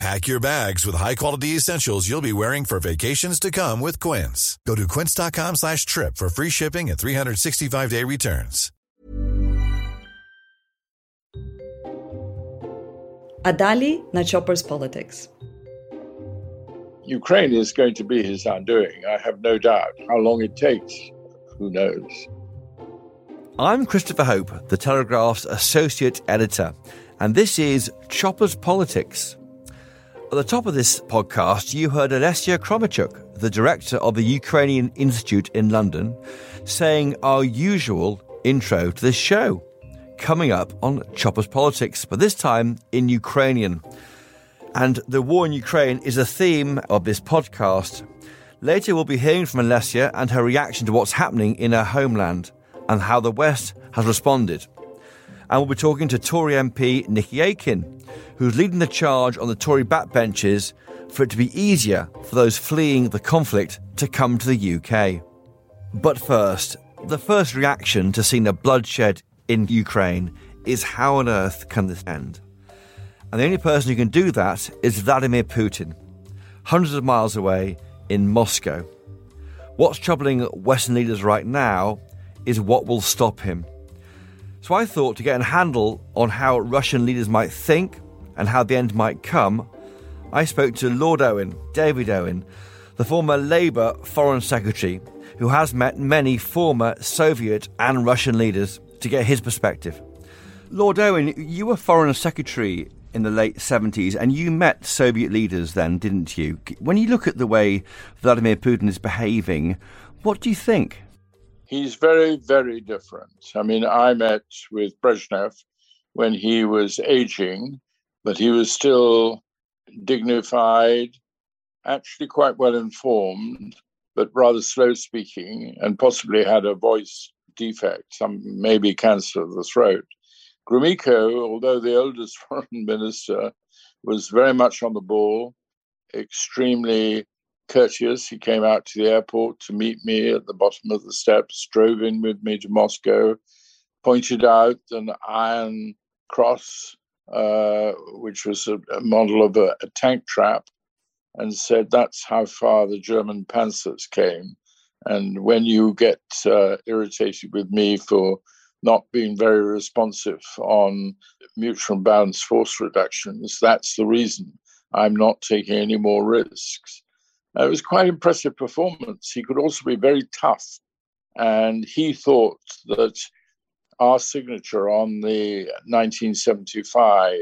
Pack your bags with high-quality essentials you'll be wearing for vacations to come with Quince. Go to quince.com slash trip for free shipping and 365-day returns. Adali dali na Chopper's Politics. Ukraine is going to be his undoing, I have no doubt. How long it takes, who knows? I'm Christopher Hope, the Telegraph's Associate Editor, and this is Chopper's Politics. At the top of this podcast, you heard Olesya Khromeychuk, the director of the Ukrainian Institute in London, saying our usual intro to this show, coming up on Chopper's Politics, but this time in Ukrainian. And the war in Ukraine is a theme of this podcast. Later, we'll be hearing from Alessia and her reaction to what's happening in her homeland and how the West has responded. And we'll be talking to Tory MP Nickie Aiken, who's leading the charge on the Tory backbenches for it to be easier for those fleeing the conflict to come to the UK. But first, the first reaction to seeing the bloodshed in Ukraine is how on earth can this end? And the only person who can do that is Vladimir Putin, hundreds of miles away in Moscow. What's troubling Western leaders right now is what will stop him. So I thought to get a handle on how Russian leaders might think and how the end might come, I spoke to Lord Owen, David Owen, the former Labour Foreign Secretary, who has met many former Soviet and Russian leaders to get his perspective. Lord Owen, you were Foreign Secretary in the late 70s and you met Soviet leaders then, didn't you? When you look at the way Vladimir Putin is behaving, what do you think? He's very, very different. I mean, I met with Brezhnev when he was aging, but he was still dignified, actually quite well informed, but rather slow speaking, and possibly had a voice defect, some maybe cancer of the throat. Gromyko, although the oldest foreign minister, was very much on the ball, extremely courteous. He came out to the airport to meet me at the bottom of the steps, drove in with me to Moscow, pointed out an iron cross, uh, which was a, a model of a, a, tank trap, and said that's how far the German panzers came. And when you get uh, irritated with me for not being very responsive on mutual balance force reductions, that's the reason I'm not taking any more risks. Uh, it was quite impressive performance. He could also be very tough, and he thought that our signature on the 1975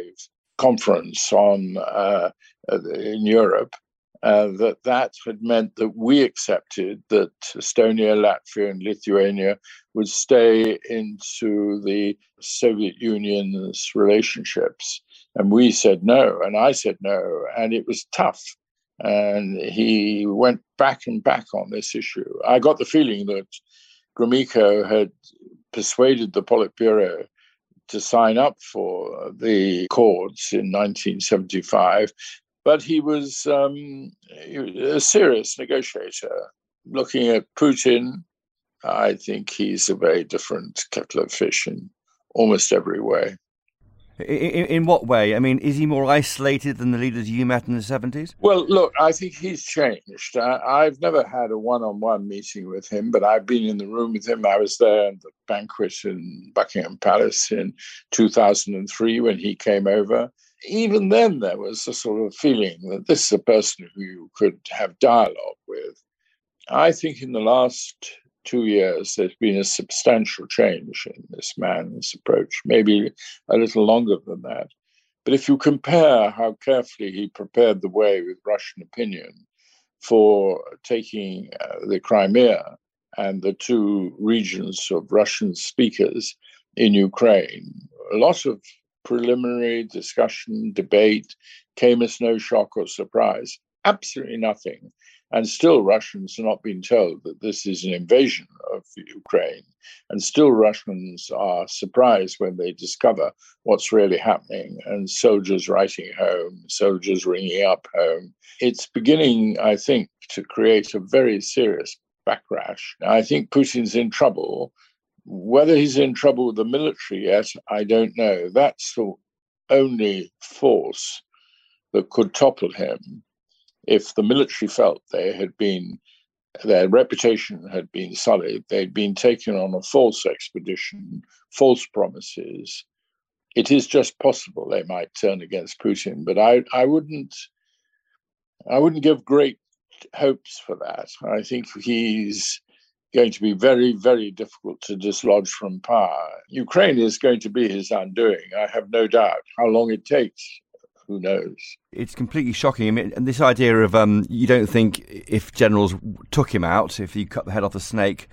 conference on uh, uh, in Europe uh, that that had meant that we accepted that Estonia, Latvia, and Lithuania would stay into the Soviet Union's relationships. And we said no, and I said no, and it was tough. And he went back and back on this issue. I got the feeling that Gromyko had persuaded the Politburo to sign up for the accords in 1975 but he was um, a serious negotiator. Looking at Putin, I think he's a very different kettle of fish in almost every way. In, in, what way? I mean, is he more isolated than the leaders you met in the 70s? Well, look, I think he's changed. I, have never had a one on one meeting with him, but I've been in the room with him. I was there at the banquet in Buckingham Palace in 2003 when he came over even then there was a sort of feeling that this is a person who you could have dialogue with. I think in the last two years there's been a substantial change in this man's approach, maybe a little longer than that. But if you compare how carefully he prepared the way with Russian opinion for taking uh, the Crimea and the two regions of Russian speakers in Ukraine, a lot of preliminary discussion, debate came as no shock or surprise. Absolutely nothing. And still, Russians are not being told that this is an invasion of Ukraine. And still, Russians are surprised when they discover what's really happening and soldiers writing home, soldiers ringing up home. It's beginning, I think, to create a very serious backlash. I think Putin's in trouble. Whether he's in trouble with the military yet, I don't know. That's the only force that could topple him if the military felt they had been their reputation had been sullied, they'd been taken on a false expedition, false promises. It is just possible they might turn against Putin, but I, I wouldn't I wouldn't give great hopes for that. I think he's going to be very, very difficult to dislodge from power. Ukraine is going to be his undoing. I have no doubt. How long it takes, who knows? It's completely shocking. I mean, and this idea of um, you don't think if generals took him out, if you cut the head off the snake,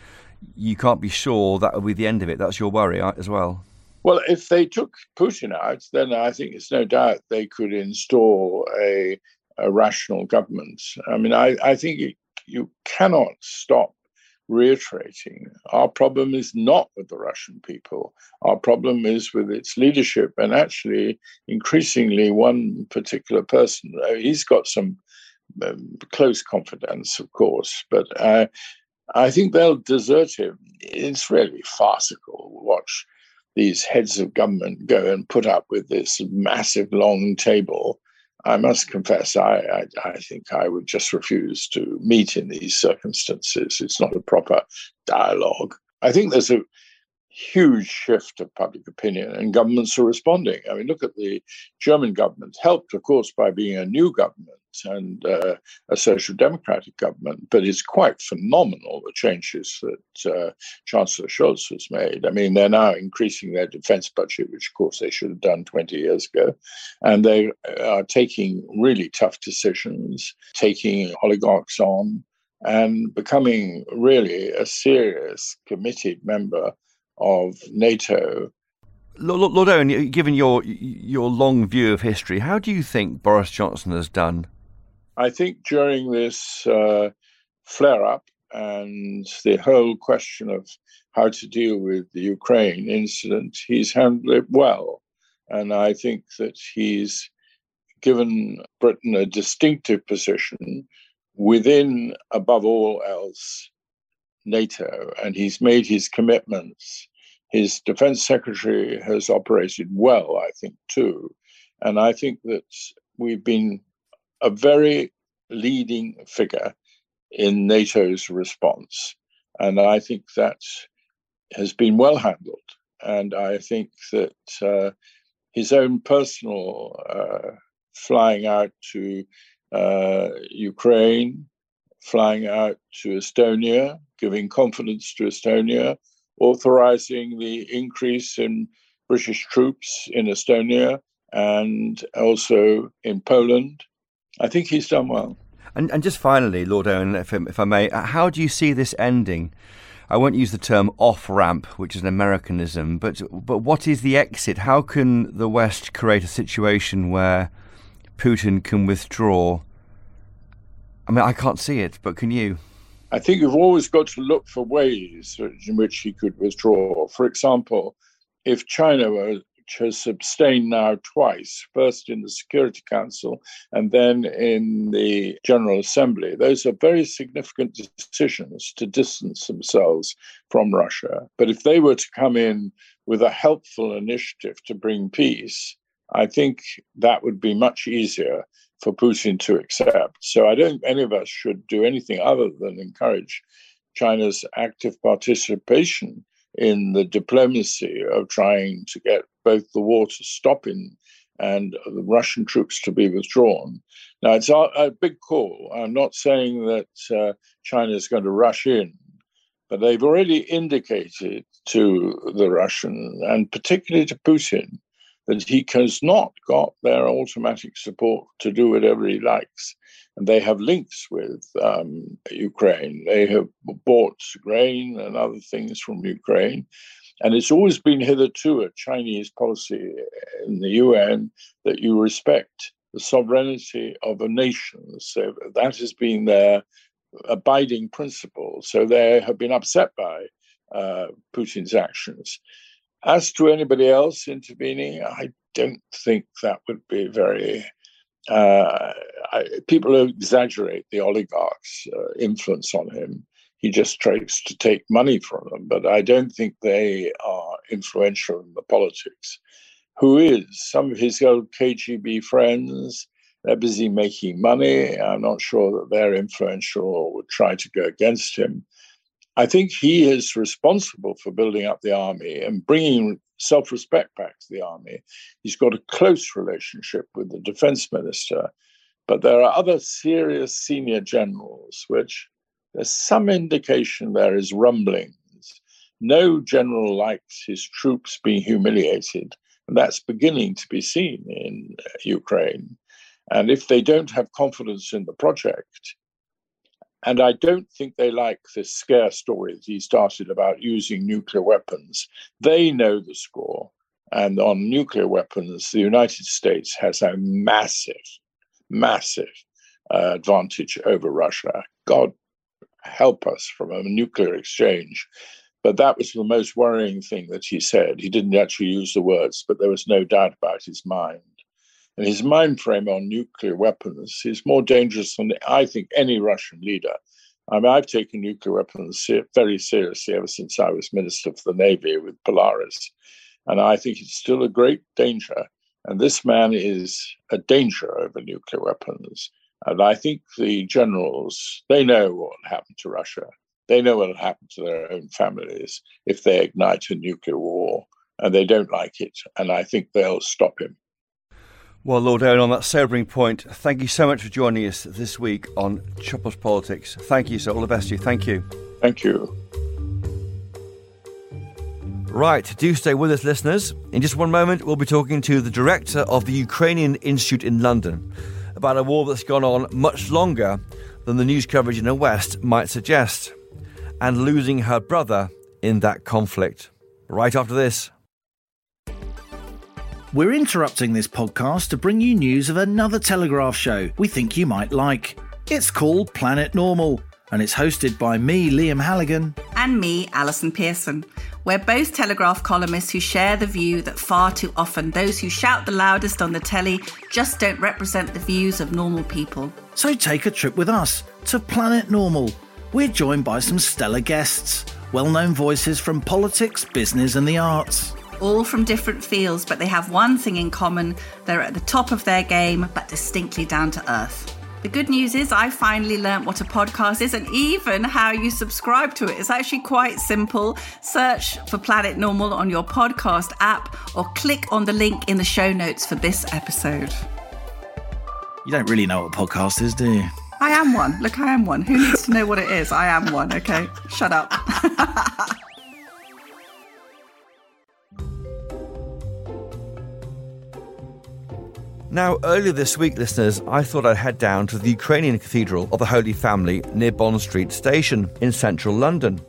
you can't be sure that would be the end of it. That's your worry uh, as well. Well, if they took Putin out, then I think it's no doubt they could install a, a rational government. I mean, I, I think you, you cannot stop reiterating our problem is not with the Russian people. Our problem is with its leadership, and actually, increasingly, one particular person. Uh, he's got some um, close confidence, of course, but uh, I think they'll desert him. It's really farcical. Watch these heads of government go and put up with this massive long table I must confess, I, I, I, think I would just refuse to meet in these circumstances. It's not a proper dialogue. I think there's a huge shift of public opinion, and governments are responding. I mean, look at the German government, helped, of course, by being a new government and uh, a social democratic government, but it's quite phenomenal the changes that uh, Chancellor Scholz has made. I mean, they're now increasing their defense budget, which, of course, they should have done 20 years ago, and they are taking really tough decisions, taking oligarchs on. And becoming really a serious committed member of NATO. Lord, Owen, given your your long view of history, how do you think Boris Johnson has done? I think during this uh, flare up and the whole question of how to deal with the Ukraine incident, he's handled it well. And I think that he's given Britain a distinctive position within, above all else, NATO. And he's made his commitments his defense secretary has operated well, I think, too. And I think that we've been a very leading figure in NATO's response. And I think that has been well handled. And I think that uh, his own personal uh, flying out to uh, Ukraine, flying out to Estonia, giving confidence to Estonia, authorizing the increase in British troops in Estonia and also in Poland. I think he's done well. And, and just finally, Lord Owen, if, if I may, how do you see this ending? I won't use the term off ramp, which is an Americanism, but but what is the exit? How can the West create a situation where Putin can withdraw? I mean, I can't see it, but can you? I think you've always got to look for ways in which he could withdraw. For example, if China were, has abstained now twice, first in the Security Council and then in the General Assembly, those are very significant decisions to distance themselves from Russia. But if they were to come in with a helpful initiative to bring peace, I think that would be much easier for Putin to accept. So I don't think any of us should do anything other than encourage China's active participation in the diplomacy of trying to get both the war to stop in and the Russian troops to be withdrawn. Now, it's a, big call. I'm not saying that uh, China is going to rush in, but they've already indicated to the Russian and particularly to Putin that he has not got their automatic support to do whatever he likes. And they have links with um, Ukraine. They have bought grain and other things from Ukraine. And it's always been hitherto a Chinese policy in the UN that you respect the sovereignty of a nation. So that has been their abiding principle. So they have been upset by uh, Putin's actions. As to anybody else intervening, I don't think that would be very. Uh, I, people exaggerate the oligarchs' uh, influence on him. He just tries to take money from them, but I don't think they are influential in the politics. Who is? Some of his old KGB friends, they're busy making money. I'm not sure that they're influential or would try to go against him. I think he is responsible for building up the army and bringing self respect back to the army. He's got a close relationship with the defense minister, but there are other serious senior generals, which there's some indication there is rumblings. No general likes his troops being humiliated, and that's beginning to be seen in Ukraine. And if they don't have confidence in the project, and I don't think they like this scare story that he started about using nuclear weapons. They know the score. And on nuclear weapons, the United States has a massive, massive uh, advantage over Russia. God help us from a nuclear exchange. But that was the most worrying thing that he said. He didn't actually use the words, but there was no doubt about his mind. And his mind frame on nuclear weapons is more dangerous than I think any Russian leader. I mean, I've taken nuclear weapons very seriously ever since I was Minister for the Navy with Polaris. And I think it's still a great danger. And this man is a danger over nuclear weapons. And I think the generals, they know what will happen to Russia. They know what will happen to their own families if they ignite a nuclear war, and they don't like it. And I think they'll stop him. Well, Lord Owen, on that sobering point, thank you so much for joining us this week on Choppers Politics. Thank you, sir. All the best to you. Thank you. Thank you. Right, do stay with us, listeners. In just one moment, we'll be talking to the director of the Ukrainian Institute in London about a war that's gone on much longer than the news coverage in the West might suggest, and losing her brother in that conflict. Right after this. We're interrupting this podcast to bring you news of another Telegraph show we think you might like. It's called Planet Normal, and it's hosted by me, Liam Halligan. And me, Alison Pearson. We're both Telegraph columnists who share the view that far too often those who shout the loudest on the telly just don't represent the views of normal people. So take a trip with us to Planet Normal. We're joined by some stellar guests, well known voices from politics, business, and the arts all from different fields, but they have one thing in common they're at the top of their game, but distinctly down to earth. The good news is, I finally learnt what a podcast is and even how you subscribe to it. It's actually quite simple. Search for Planet Normal on your podcast app or click on the link in the show notes for this episode. You don't really know what a podcast is, do you? I am one. Look, I am one. Who needs to know what it is? I am one, okay? Shut up. Now, earlier this week, listeners, I thought I'd head down to the Ukrainian Cathedral of the Holy Family near Bond Street Station in central London.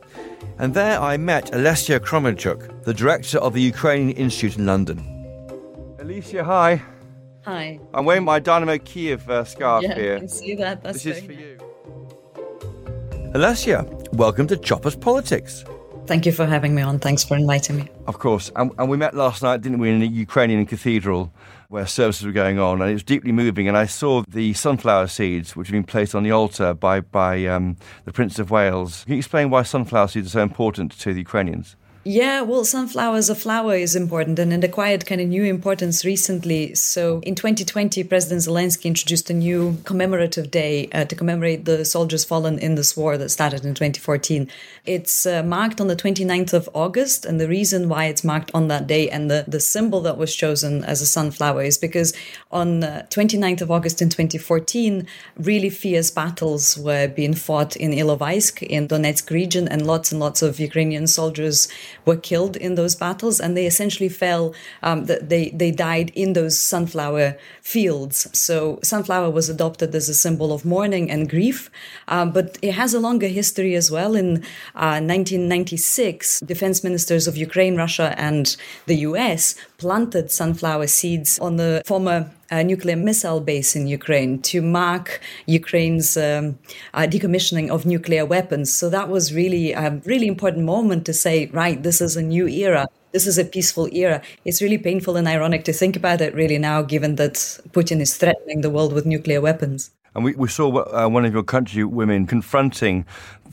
And there I met Olesya Khromeychuk, the director of the Ukrainian Institute in London. Alicia, hi. Hi. I'm wearing my Dynamo Kiev uh, scarf yeah, here. I can see that. That's this is for nice. you. Alessia, welcome to Choppers Politics. Thank you for having me on. Thanks for inviting me. Of course. And, and we met last night, didn't we, in the Ukrainian cathedral where services were going on. And it was deeply moving. And I saw the sunflower seeds, which had been placed on the altar by, by um, the Prince of Wales. Can you explain why sunflower seeds are so important to the Ukrainians? Yeah, well, sunflower as a flower is important and it acquired kind of new importance recently. So in 2020, President Zelensky introduced a new commemorative day uh, to commemorate the soldiers fallen in this war that started in 2014. It's uh, marked on the 29th of August. And the reason why it's marked on that day and the, the symbol that was chosen as a sunflower is because on uh, 29th of August in 2014, really fierce battles were being fought in Ilovaisk in Donetsk region and lots and lots of Ukrainian soldiers were killed in those battles, and they essentially fell. Um, they they died in those sunflower fields. So sunflower was adopted as a symbol of mourning and grief, um, but it has a longer history as well. In uh, 1996, defense ministers of Ukraine, Russia, and the U.S. planted sunflower seeds on the former a nuclear missile base in Ukraine to mark Ukraine's um, uh, decommissioning of nuclear weapons. So that was really a really important moment to say, right, this is a new era. This is a peaceful era. It's really painful and ironic to think about it, really, now, given that Putin is threatening the world with nuclear weapons. And we, we saw uh, one of your country women confronting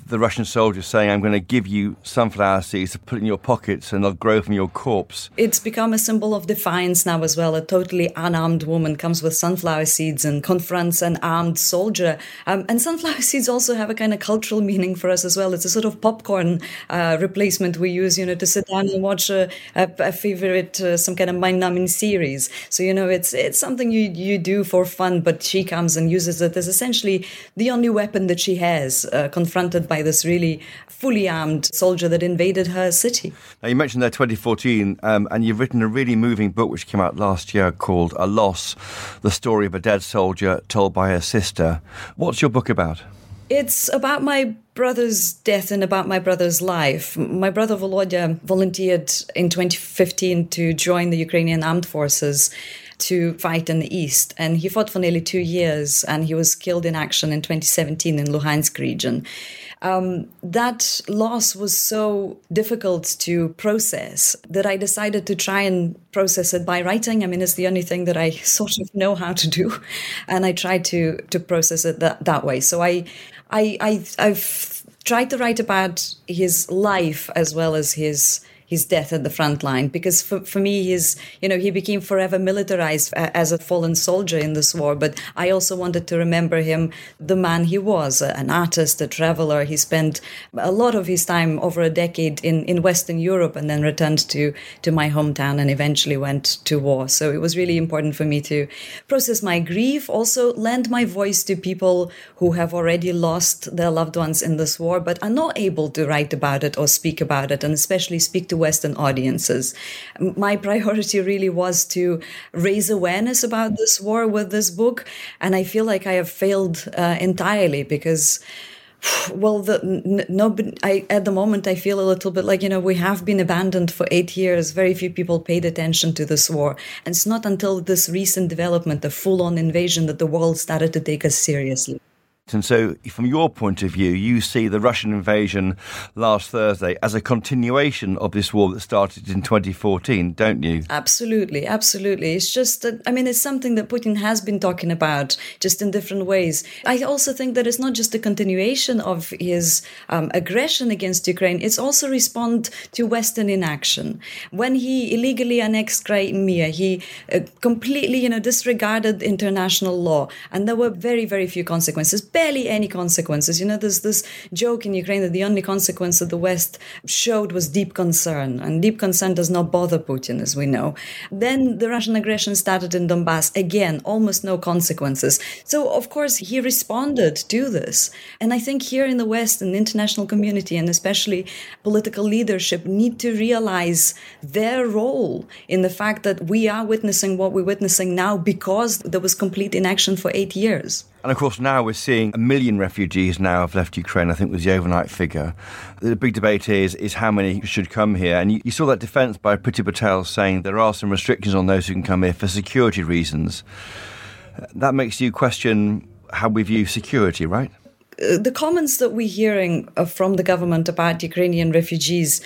the Russian soldiers saying, I'm going to give you sunflower seeds to put in your pockets and they'll grow from your corpse. It's become a symbol of defiance now as well. A totally unarmed woman comes with sunflower seeds and confronts an armed soldier. Um, and sunflower seeds also have a kind of cultural meaning for us as well. It's a sort of popcorn uh, replacement we use, you know, to sit down and watch a, a, a favorite, uh, some kind of mind-numbing series. So, you know, it's, it's something you, you do for fun, but she comes and uses it as essentially the only weapon that she has, uh, confronted by by this really fully armed soldier that invaded her city. Now, you mentioned that 2014, um, and you've written a really moving book which came out last year called A Loss The Story of a Dead Soldier Told by Her Sister. What's your book about? It's about my brother's death and about my brother's life. My brother Volodya volunteered in 2015 to join the Ukrainian armed forces to fight in the east. And he fought for nearly two years and he was killed in action in 2017 in Luhansk region um, that loss was so difficult to process that I decided to try and process it by writing. I mean, it's the only thing that I sort of know how to do, and I tried to to process it that, that way. So I, I, I I've tried to write about his life as well as his his death at the front line because for, for me he's you know he became forever militarized as a fallen soldier in this war. But i also wanted to remember him the man he was an artist a traveler. He spent a lot of his time over a decade in, in western europe and then returned to to my hometown and eventually went to war. So it was really important for me to process my grief also lend my voice to people who have already lost their loved ones in this war but are not able to write about it or speak about it and especially speak to Western audiences. My priority really was to raise awareness about this war with this book, and I feel like I have failed uh, entirely because well the no I, at the moment i feel a little bit like you know we have been abandoned for eight years. Very few people paid attention to this war. And it's not until this recent development the full-on invasion that the world started to take us seriously and so, from your point of view, you see the Russian invasion last Thursday as a continuation of this war that started in 2014, don't you? Absolutely, absolutely. It's just that, I mean, it's something that Putin has been talking about just in different ways. I also think that it's not just a continuation of his um, aggression against Ukraine, it's also respond to Western inaction. When he illegally annexed Crimea, he uh, completely, you know, disregarded international law, and there were very, very few consequences barely any consequences. You know, there's this joke in Ukraine that the only consequence that the West showed was deep concern, and deep concern does not bother Putin, as we know. Then the Russian aggression started in Donbass. Again, almost no consequences. So, of course, he responded to this. And I think here in the West and the international community, and especially political leadership, need to realize their role in the fact that we are witnessing what we're witnessing now because there was complete inaction for eight years. And of course, now we're seeing a million refugees now have left Ukraine, I think was the overnight figure. The big debate is, is how many should come here. And you, you saw that defence by Priti Patel saying there are some restrictions on those who can come here for security reasons. That makes you question how we view security, right? Uh, the comments that we're hearing uh, from the government about Ukrainian refugees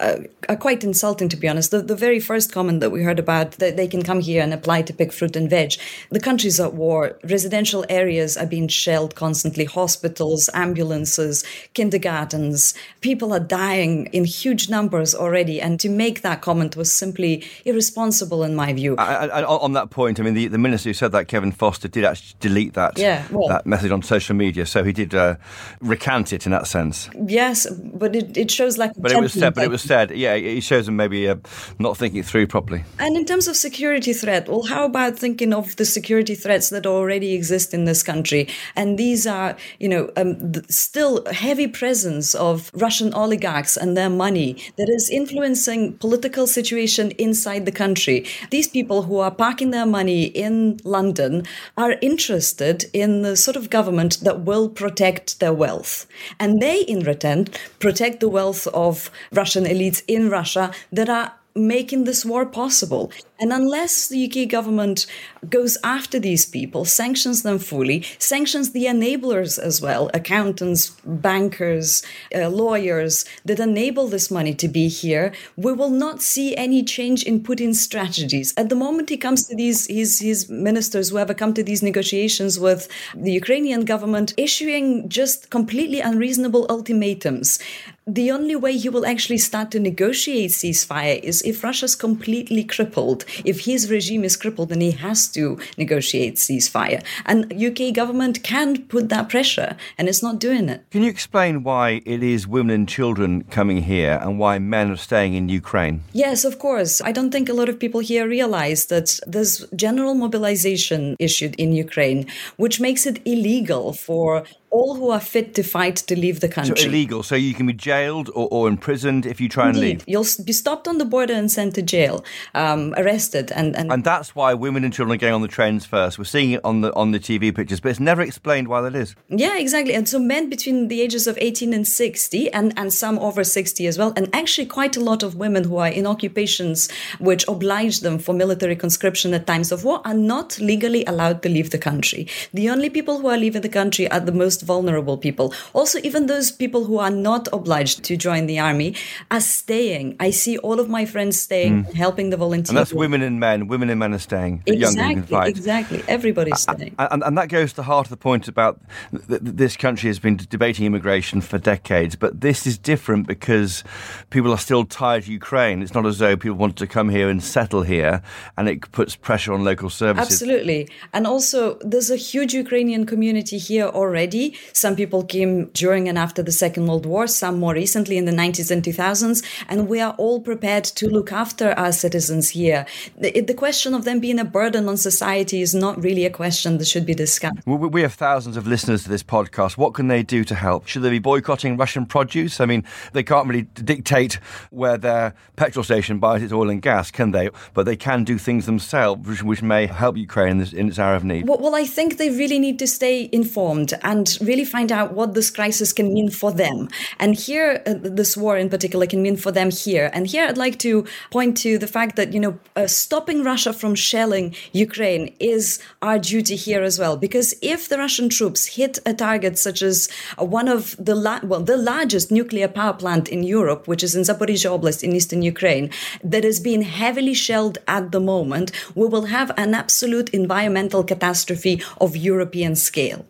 uh, are quite insulting, to be honest. The, the very first comment that we heard about that they can come here and apply to pick fruit and veg. The country's at war. Residential areas are being shelled constantly. Hospitals, ambulances, kindergartens. People are dying in huge numbers already. And to make that comment was simply irresponsible, in my view. I, I, on that point, I mean, the, the minister who said that, Kevin Foster, did actually delete that, yeah, well, that message on social media. So he did uh, recant it in that sense. Yes, but it, it shows like. But it was. But it was said, yeah, it shows them maybe uh, not thinking through properly. And in terms of security threat, well, how about thinking of the security threats that already exist in this country? And these are, you know, um, still heavy presence of Russian oligarchs and their money that is influencing political situation inside the country. These people who are parking their money in London are interested in the sort of government that will protect their wealth. And they, in return, protect the wealth of Russian elites in Russia that are making this war possible. And unless the UK government goes after these people, sanctions them fully, sanctions the enablers as well accountants, bankers, uh, lawyers that enable this money to be here, we will not see any change in Putin's strategies. At the moment, he comes to these, his, his ministers, whoever come to these negotiations with the Ukrainian government, issuing just completely unreasonable ultimatums the only way he will actually start to negotiate ceasefire is if Russia's completely crippled. If his regime is crippled, then he has to negotiate ceasefire. And UK government can put that pressure, and it's not doing it. Can you explain why it is women and children coming here and why men are staying in Ukraine? Yes, of course. I don't think a lot of people here realize that there's general mobilization issued in Ukraine, which makes it illegal for all who are fit to fight to leave the country. So illegal. So you can be jailed or, or imprisoned if you try Indeed. and leave. You'll be stopped on the border and sent to jail, um, arrested, and, and and that's why women and children are going on the trains first. We're seeing it on the on the TV pictures, but it's never explained why that is. Yeah, exactly. And so men between the ages of 18 and 60, and, and some over 60 as well, and actually quite a lot of women who are in occupations which oblige them for military conscription at times of war are not legally allowed to leave the country. The only people who are leaving the country are the most vulnerable people. Also, even those people who are not obliged to join the army are staying. I see all of my friends staying, mm. helping the volunteers. And that's women and men. Women and men are staying. Exactly, exactly. Everybody's staying. And, and that goes to the heart of the point about th- th- this country has been debating immigration for decades, but this is different because people are still tied to Ukraine. It's not as though people want to come here and settle here, and it puts pressure on local services. Absolutely. And also, there's a huge Ukrainian community here already. Some people came during and after the Second World War, some more recently in the 90s and 2000s. And we are all prepared to look after our citizens here. The, the question of them being a burden on society is not really a question that should be discussed. We- We have thousands of listeners to this podcast. What can they do to help? Should they be boycotting Russian produce? I mean, they can't really dictate where their petrol station buys its oil and gas, can they? But they can do things themselves, which, which may help Ukraine in, this, in its hour of need. Well, well, I think they really need to stay informed and really find out what this crisis can mean for them. And here, uh, this war in particular can mean for them here. And here, I'd like to point to the fact that, you know, uh, stopping Russia from shelling Ukraine is our duty here as well. Because if the Russian troops hit a target such as one of the, la- well, the largest nuclear power plant in Europe, which is in Zaporizhia Oblast in eastern Ukraine, that is being heavily shelled at the moment, we will have an absolute environmental catastrophe of European scale.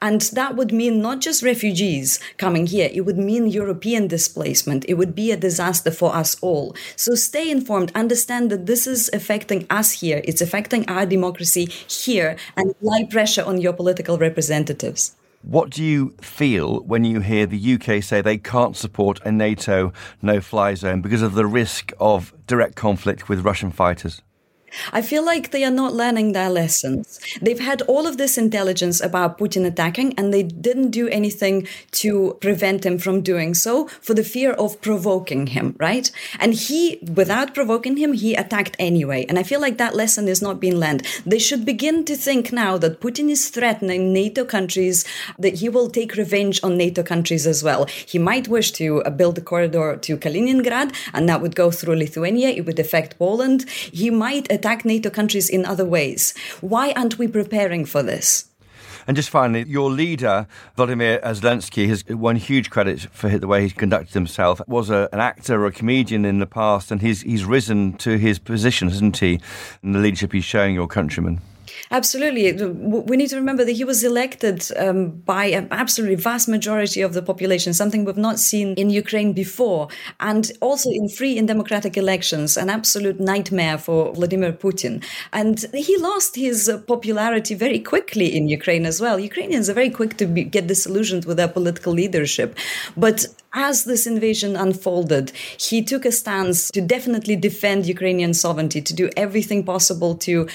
And that would mean not just refugees coming here, it would mean European displacement. It would be a disaster for us all. So stay informed, understand that this is affecting us here, it's affecting our democracy here, and apply pressure on your political representatives. What do you feel when you hear the UK say they can't support a NATO no fly zone because of the risk of direct conflict with Russian fighters? I feel like they are not learning their lessons. They've had all of this intelligence about Putin attacking, and they didn't do anything to prevent him from doing so for the fear of provoking him, right? And he, without provoking him, he attacked anyway. And I feel like that lesson is not being learned. They should begin to think now that Putin is threatening NATO countries, that he will take revenge on NATO countries as well. He might wish to uh, build a corridor to Kaliningrad, and that would go through Lithuania. It would affect Poland. He might attack NATO countries in other ways. Why aren't we preparing for this? And just finally, your leader, Vladimir Zelensky, has won huge credit for the way he's conducted himself. Was a, an actor or a comedian in the past, and he's, he's risen to his position, hasn't he, in the leadership he's showing your countrymen? Absolutely. We need to remember that he was elected um, by an absolutely vast majority of the population, something we've not seen in Ukraine before, and also in free and democratic elections, an absolute nightmare for Vladimir Putin. And he lost his popularity very quickly in Ukraine as well. Ukrainians are very quick to be, get disillusioned with their political leadership. But as this invasion unfolded, he took a stance to definitely defend Ukrainian sovereignty, to do everything possible to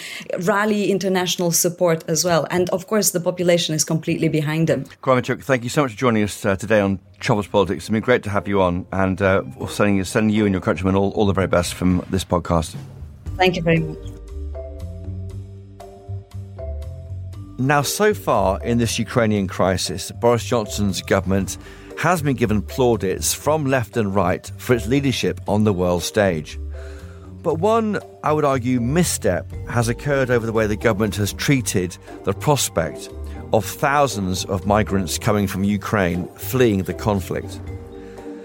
rally international support as well. And of course, the population is completely behind him. Khromeychuk, thank you so much for joining us uh, today on Chopper's Politics. It's been great to have you on and uh, sending, you, sending you and your countrymen all, all the very best from this podcast. Thank you very much. Now, so far in this Ukrainian crisis, Boris Johnson's government has been given plaudits from left and right for its leadership on the world stage. But one, I would argue, misstep has occurred over the way the government has treated the prospect of thousands of migrants coming from Ukraine fleeing the conflict.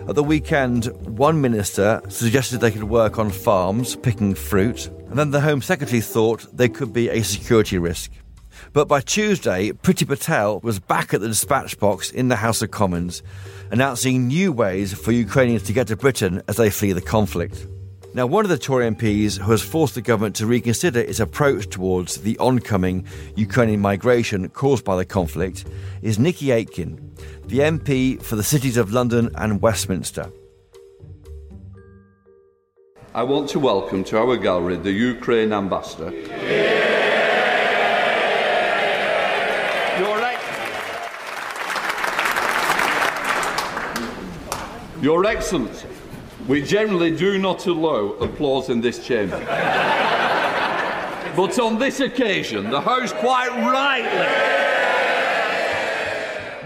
At the weekend, one minister suggested they could work on farms picking fruit, and then the Home Secretary thought they could be a security risk. But by Tuesday, Priti Patel was back at the dispatch box in the House of Commons, announcing new ways for Ukrainians to get to Britain as they flee the conflict. Now, one of the Tory MPs who has forced the government to reconsider its approach towards the oncoming Ukrainian migration caused by the conflict is Nickie Aiken, the MP for the cities of London and Westminster. I want to welcome to our gallery the Ukraine ambassador. Your, Ex- Your Excellency, we generally do not allow applause in this chamber. but on this occasion, the House quite rightly.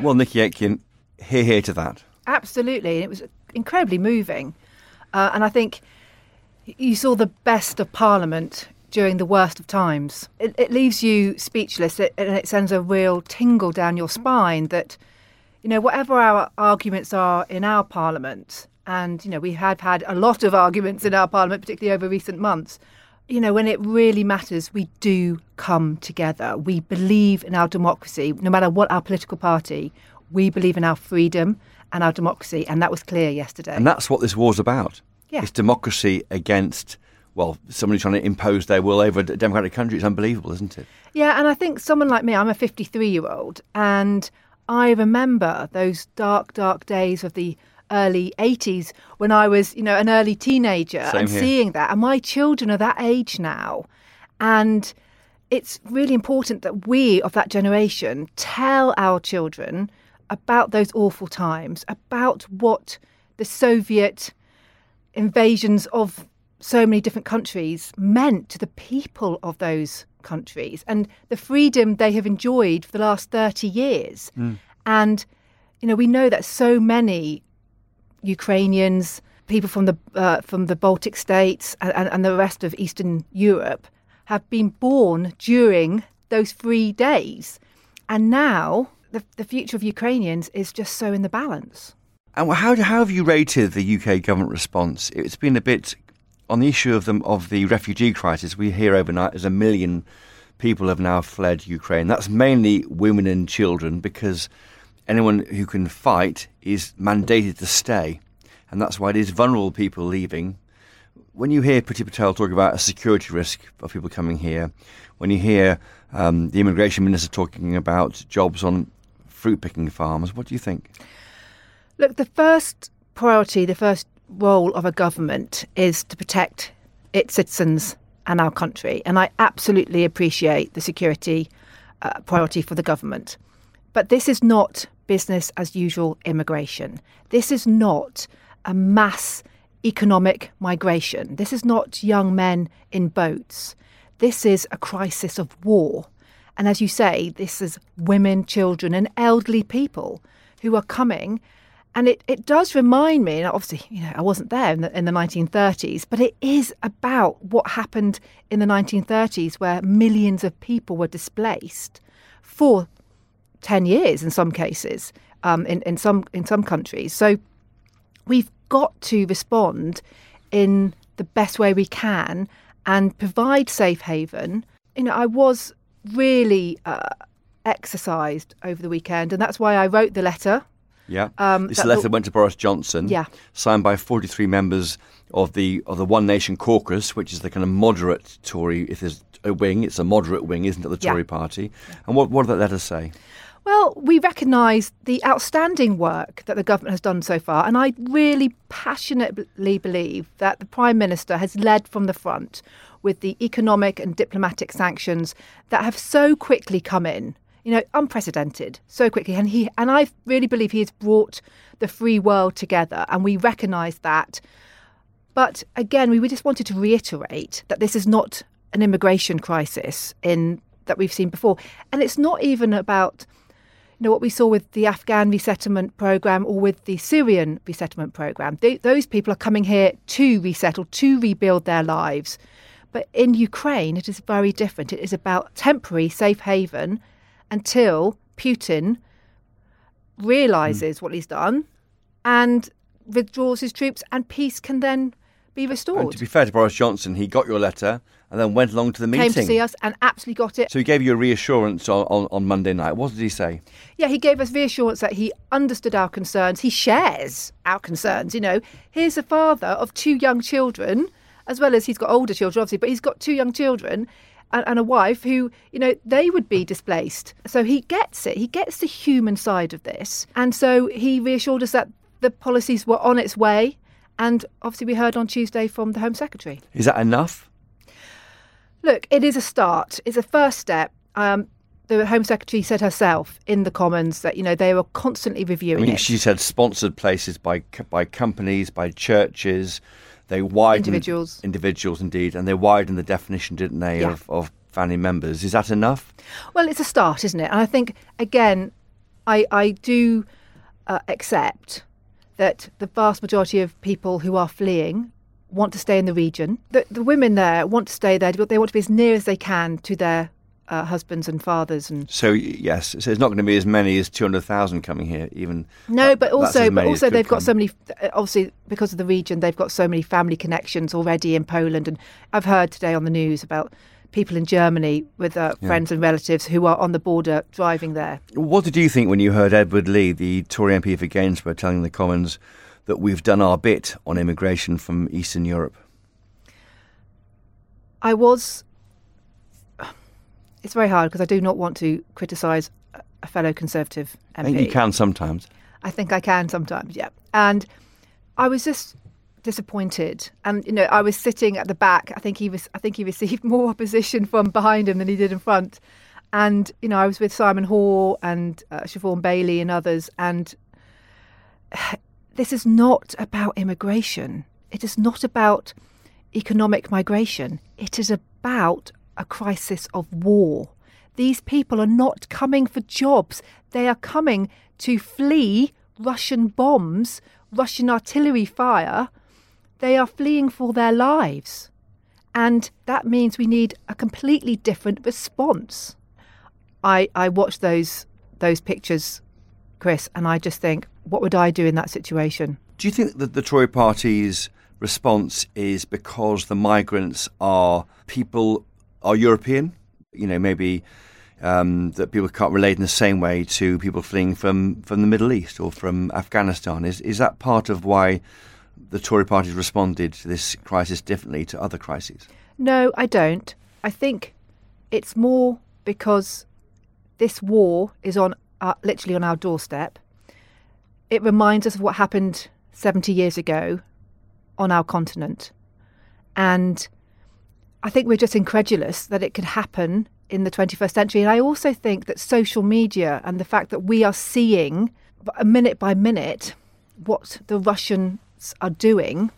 Well, Nickie Aiken, hear, hear to that. Absolutely. It was incredibly moving. Uh, and I think you saw the best of Parliament during the worst of times. It, it leaves you speechless it, and it sends a real tingle down your spine that, you know, whatever our arguments are in our Parliament, and, you know, we have had a lot of arguments in our parliament, particularly over recent months. You know, when it really matters, we do come together. We believe in our democracy, no matter what our political party, we believe in our freedom and our democracy. And that was clear yesterday. And that's what this war's about. Yeah. It's democracy against, well, somebody trying to impose their will over a democratic country. It's unbelievable, isn't it? Yeah, and I think someone like me, I'm a 53 year old, and I remember those dark, dark days of the early 80s when I was, you know, an early teenager Same and here. seeing that. And my children are that age now. And it's really important that we of that generation tell our children about those awful times, about what the Soviet invasions of so many different countries meant to the people of those countries and the freedom they have enjoyed for the last 30 years. Mm. And, you know, we know that so many Ukrainians, people from the uh, from the Baltic states, and, and the rest of Eastern Europe have been born during those three days, and now the, the future of Ukrainians is just so in the balance. And how, how have you rated the UK government response? It's been a bit on the issue of the, of the refugee crisis. We hear overnight there's a million people have now fled Ukraine. That's mainly women and children because anyone who can fight is mandated to stay. And that's why it is vulnerable people leaving. When you hear Priti Patel talk about a security risk of people coming here, when you hear um, the immigration minister talking about jobs on fruit picking farms, what do you think? Look, the first priority, the first role of a government is to protect its citizens and our country. And I absolutely appreciate the security uh, priority for the government. But this is not business as usual immigration. This is not a mass economic migration. This is not young men in boats. This is a crisis of war. And as you say, this is women, children, and elderly people who are coming. And it, it does remind me, and obviously, you know, I wasn't there in the, in the 1930s, but it is about what happened in the 1930s where millions of people were displaced for 10 years in some cases, um, in, in, some, in some countries. So we've got to respond in the best way we can and provide safe haven. You know, I was really uh, exercised over the weekend, and that's why I wrote the letter. Yeah. Um, this letter the- went to Boris Johnson. Yeah. Signed by 43 members of the of the One Nation Caucus, which is the kind of moderate Tory. If there's a wing, it's a moderate wing, isn't it? The Yeah. Tory party. And what what did that letter say? Well, we recognise the outstanding work that the government has done so far, and I really passionately believe that the Prime Minister has led from the front with the economic and diplomatic sanctions that have so quickly come in. You know, unprecedented, so quickly, and he and I really believe he has brought the free world together, and we recognise that. But again, we just wanted to reiterate that this is not an immigration crisis in that we've seen before, and it's not even about know what we saw with the Afghan resettlement program or with the Syrian resettlement program. They, those people are coming here to resettle, to rebuild their lives. But in Ukraine, it is very different. It is about temporary safe haven until Putin realizes mm. what he's done and withdraws his troops, and peace can then be restored. And to be fair to Boris Johnson, he got your letter and then went along to the meeting. Came to see us and absolutely got it. So he gave you a reassurance on, on, on, Monday night. What did he say? Yeah, he gave us reassurance that he understood our concerns. He shares our concerns. You know, here's a father of two young children, as well as he's got older children, obviously, but he's got two young children and, and a wife who, you know, they would be displaced. So he gets it. He gets the human side of this. And so he reassured us that the policies were on its way. And obviously, we heard on Tuesday from the Home Secretary. Is that enough? Look, it is a start. It's a first step. Um, the Home Secretary said herself in the Commons that you know they were constantly reviewing I mean, it. She said sponsored places by by companies, by churches. They widened individuals, individuals indeed, and they widened the definition, didn't they, yeah. of, of family members? Is that enough? Well, it's a start, isn't it? And I think again, I I do uh, accept that the vast majority of people who are fleeing want to stay in the region. The, the women there want to stay there, but they want to be as near as they can to their uh, husbands and fathers and so yes so it's not going to be as many as 200,000 coming here even no but also but also they've got so many obviously because of the region they've got so many family connections already in Poland and I've heard today on the news about people in Germany with uh, yeah. friends and relatives who are on the border driving there what did you think when you heard Edward Leigh the Tory MP for Gainsborough telling the Commons that we've done our bit on immigration from Eastern Europe I was it's very hard because I do not want to criticise a fellow Conservative MP. I think you can sometimes. I think I can sometimes, yeah. And I was just disappointed. And you know, I was sitting at the back. I think he was. I think he received more opposition from behind him than he did in front. And you know, I was with Simon Hoare and uh, Siobhan Baillie and others. And this is not about immigration. It is not about economic migration. It is about a crisis of war. These people are not coming for jobs, they are coming to flee Russian bombs, Russian artillery fire. They are fleeing for their lives. And that means we need a completely different response. I, I watch those those pictures, Chris, and I just think, what would I do in that situation? Do you think that the Tory party's response is because the migrants are people are European. You know, maybe um, that people can't relate in the same way to people fleeing from, from the Middle East or from Afghanistan. Is is that part of why the Tory party responded to this crisis differently to other crises? No, I don't. I think it's more because this war is on uh, literally on our doorstep. It reminds us of what happened 70 years ago on our continent. And I think we're just incredulous that it could happen in the 21st century. And I also think that social media and the fact that we are seeing a minute by minute what the Russians are doing,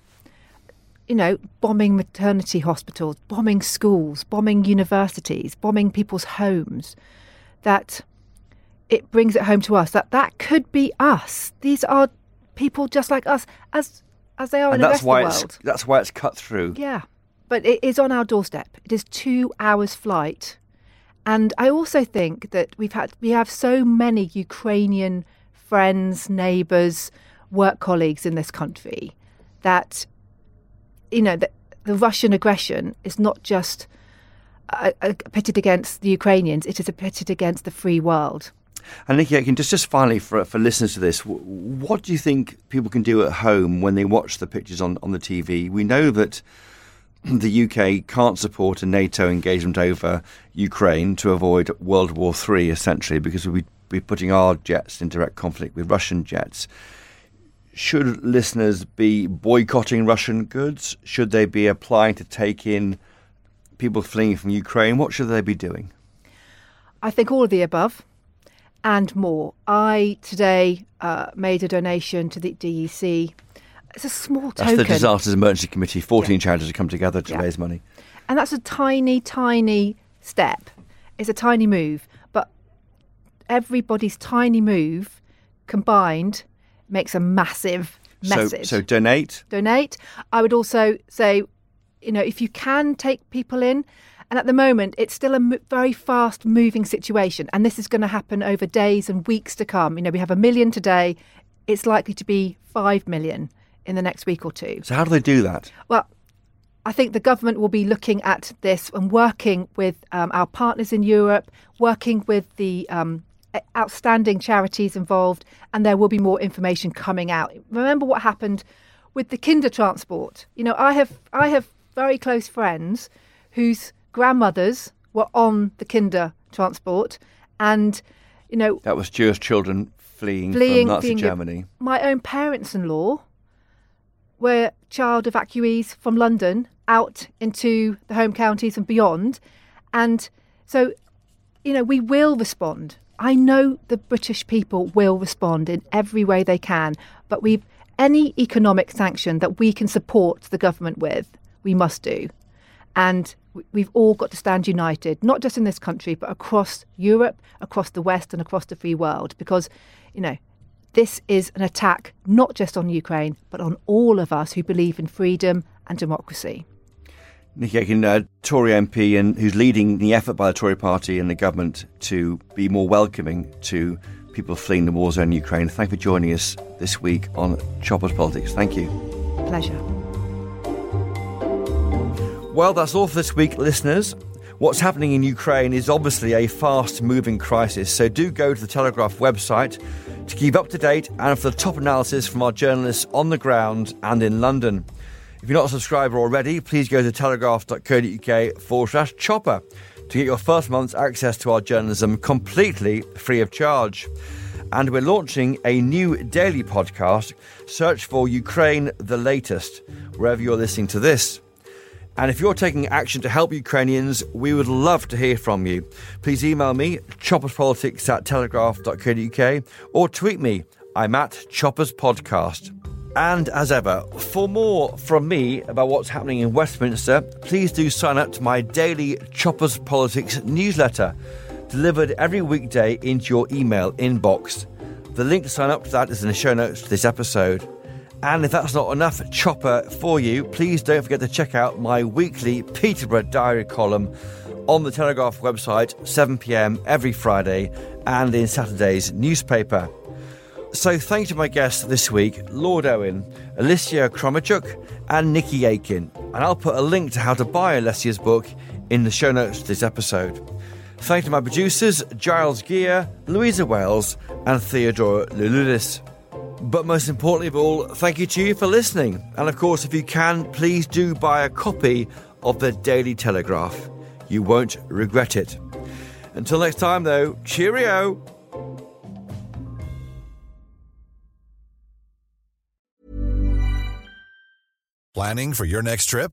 you know, bombing maternity hospitals, bombing schools, bombing universities, bombing people's homes, that it brings it home to us that that could be us. These are people just like us, as as they are and in the rest of the world. That's why it's cut through. Yeah but it is on our doorstep. It is two hours flight, and I also think that we've had we have so many Ukrainian friends, neighbours, work colleagues in this country that you know that the Russian aggression is not just a, a pitted against the Ukrainians; it is a pitted against the free world. And Nickie Aiken just just finally for for listeners to this, what do you think people can do at home when they watch the pictures on on the TV? We know that the UK can't support a NATO engagement over Ukraine to avoid World War III, essentially, because we'd be putting our jets in direct conflict with Russian jets. Should listeners be boycotting Russian goods? Should they be applying to take in people fleeing from Ukraine? What should they be doing? I think all of the above and more. I today uh, made a donation to the DEC it's a small token. That's the Disasters Emergency Committee. 14 yeah. charities have come together to yeah. raise money. And that's a tiny, tiny step. It's a tiny move. But everybody's tiny move combined makes a massive message. So, so donate. Donate. I would also say, you know, if you can take people in, and at the moment, it's still a m- very fast moving situation. And this is going to happen over days and weeks to come. You know, we have a million today. It's likely to be 5 million in the next week or two. So, how do they do that? Well, I think the government will be looking at this and working with um, our partners in Europe, working with the um, outstanding charities involved, and there will be more information coming out. Remember what happened with the Kindertransport. You know, I have I have very close friends whose grandmothers were on the Kinder transport, and you know that was Jewish children fleeing, fleeing from Nazi fleeing Germany. My own parents-in-law were child evacuees from London out into the home counties and beyond, and so you know we will respond. I know the British people will respond in every way they can, but we've any economic sanction that we can support the government with, we must do. And we've all got to stand united, not just in this country, but across Europe, across the West, and across the free world, because, you know, this is an attack not just on Ukraine, but on all of us who believe in freedom and democracy. Nickie Aiken, uh, Tory MP, and who's leading the effort by the Tory party and the government to be more welcoming to people fleeing the war zone in Ukraine. Thank you for joining us this week on Chopper's Politics. Thank you. Pleasure. Well, that's all for this week, listeners. What's happening in Ukraine is obviously a fast moving crisis, so do go to the Telegraph website to keep up to date and for the top analysis from our journalists on the ground and in London. If you're not a subscriber already, please go to telegraph.co.uk forward slash chopper to get your first month's access to our journalism completely free of charge. And we're launching a new daily podcast. Search for Ukraine the Latest wherever you're listening to this. And if you're taking action to help Ukrainians, we would love to hear from you. Please email me, chopperspolitics at telegraph.co.uk, or tweet me. I'm at Choppers Podcast. And as ever, for more from me about what's happening in Westminster, please do sign up to my daily Chopper's Politics newsletter, delivered every weekday into your email inbox. The link to sign up to that is in the show notes for this episode. And if that's not enough chopper for you, please don't forget to check out my weekly Peterborough Diary column on the Telegraph website, 7 pm every Friday, and in Saturday's newspaper. So, thank you to my guests this week, Lord Owen, Olesya Khromeychuk, and Nickie Aiken. And I'll put a link to how to buy Olesya's book in the show notes to this episode. Thank you to my producers, Giles Gear, Louisa Wells, and Theodora Louloudis. But most importantly of all, thank you to you for listening. And of course, if you can, please do buy a copy of the Daily Telegraph. You won't regret it. Until next time, though, cheerio! Planning for your next trip?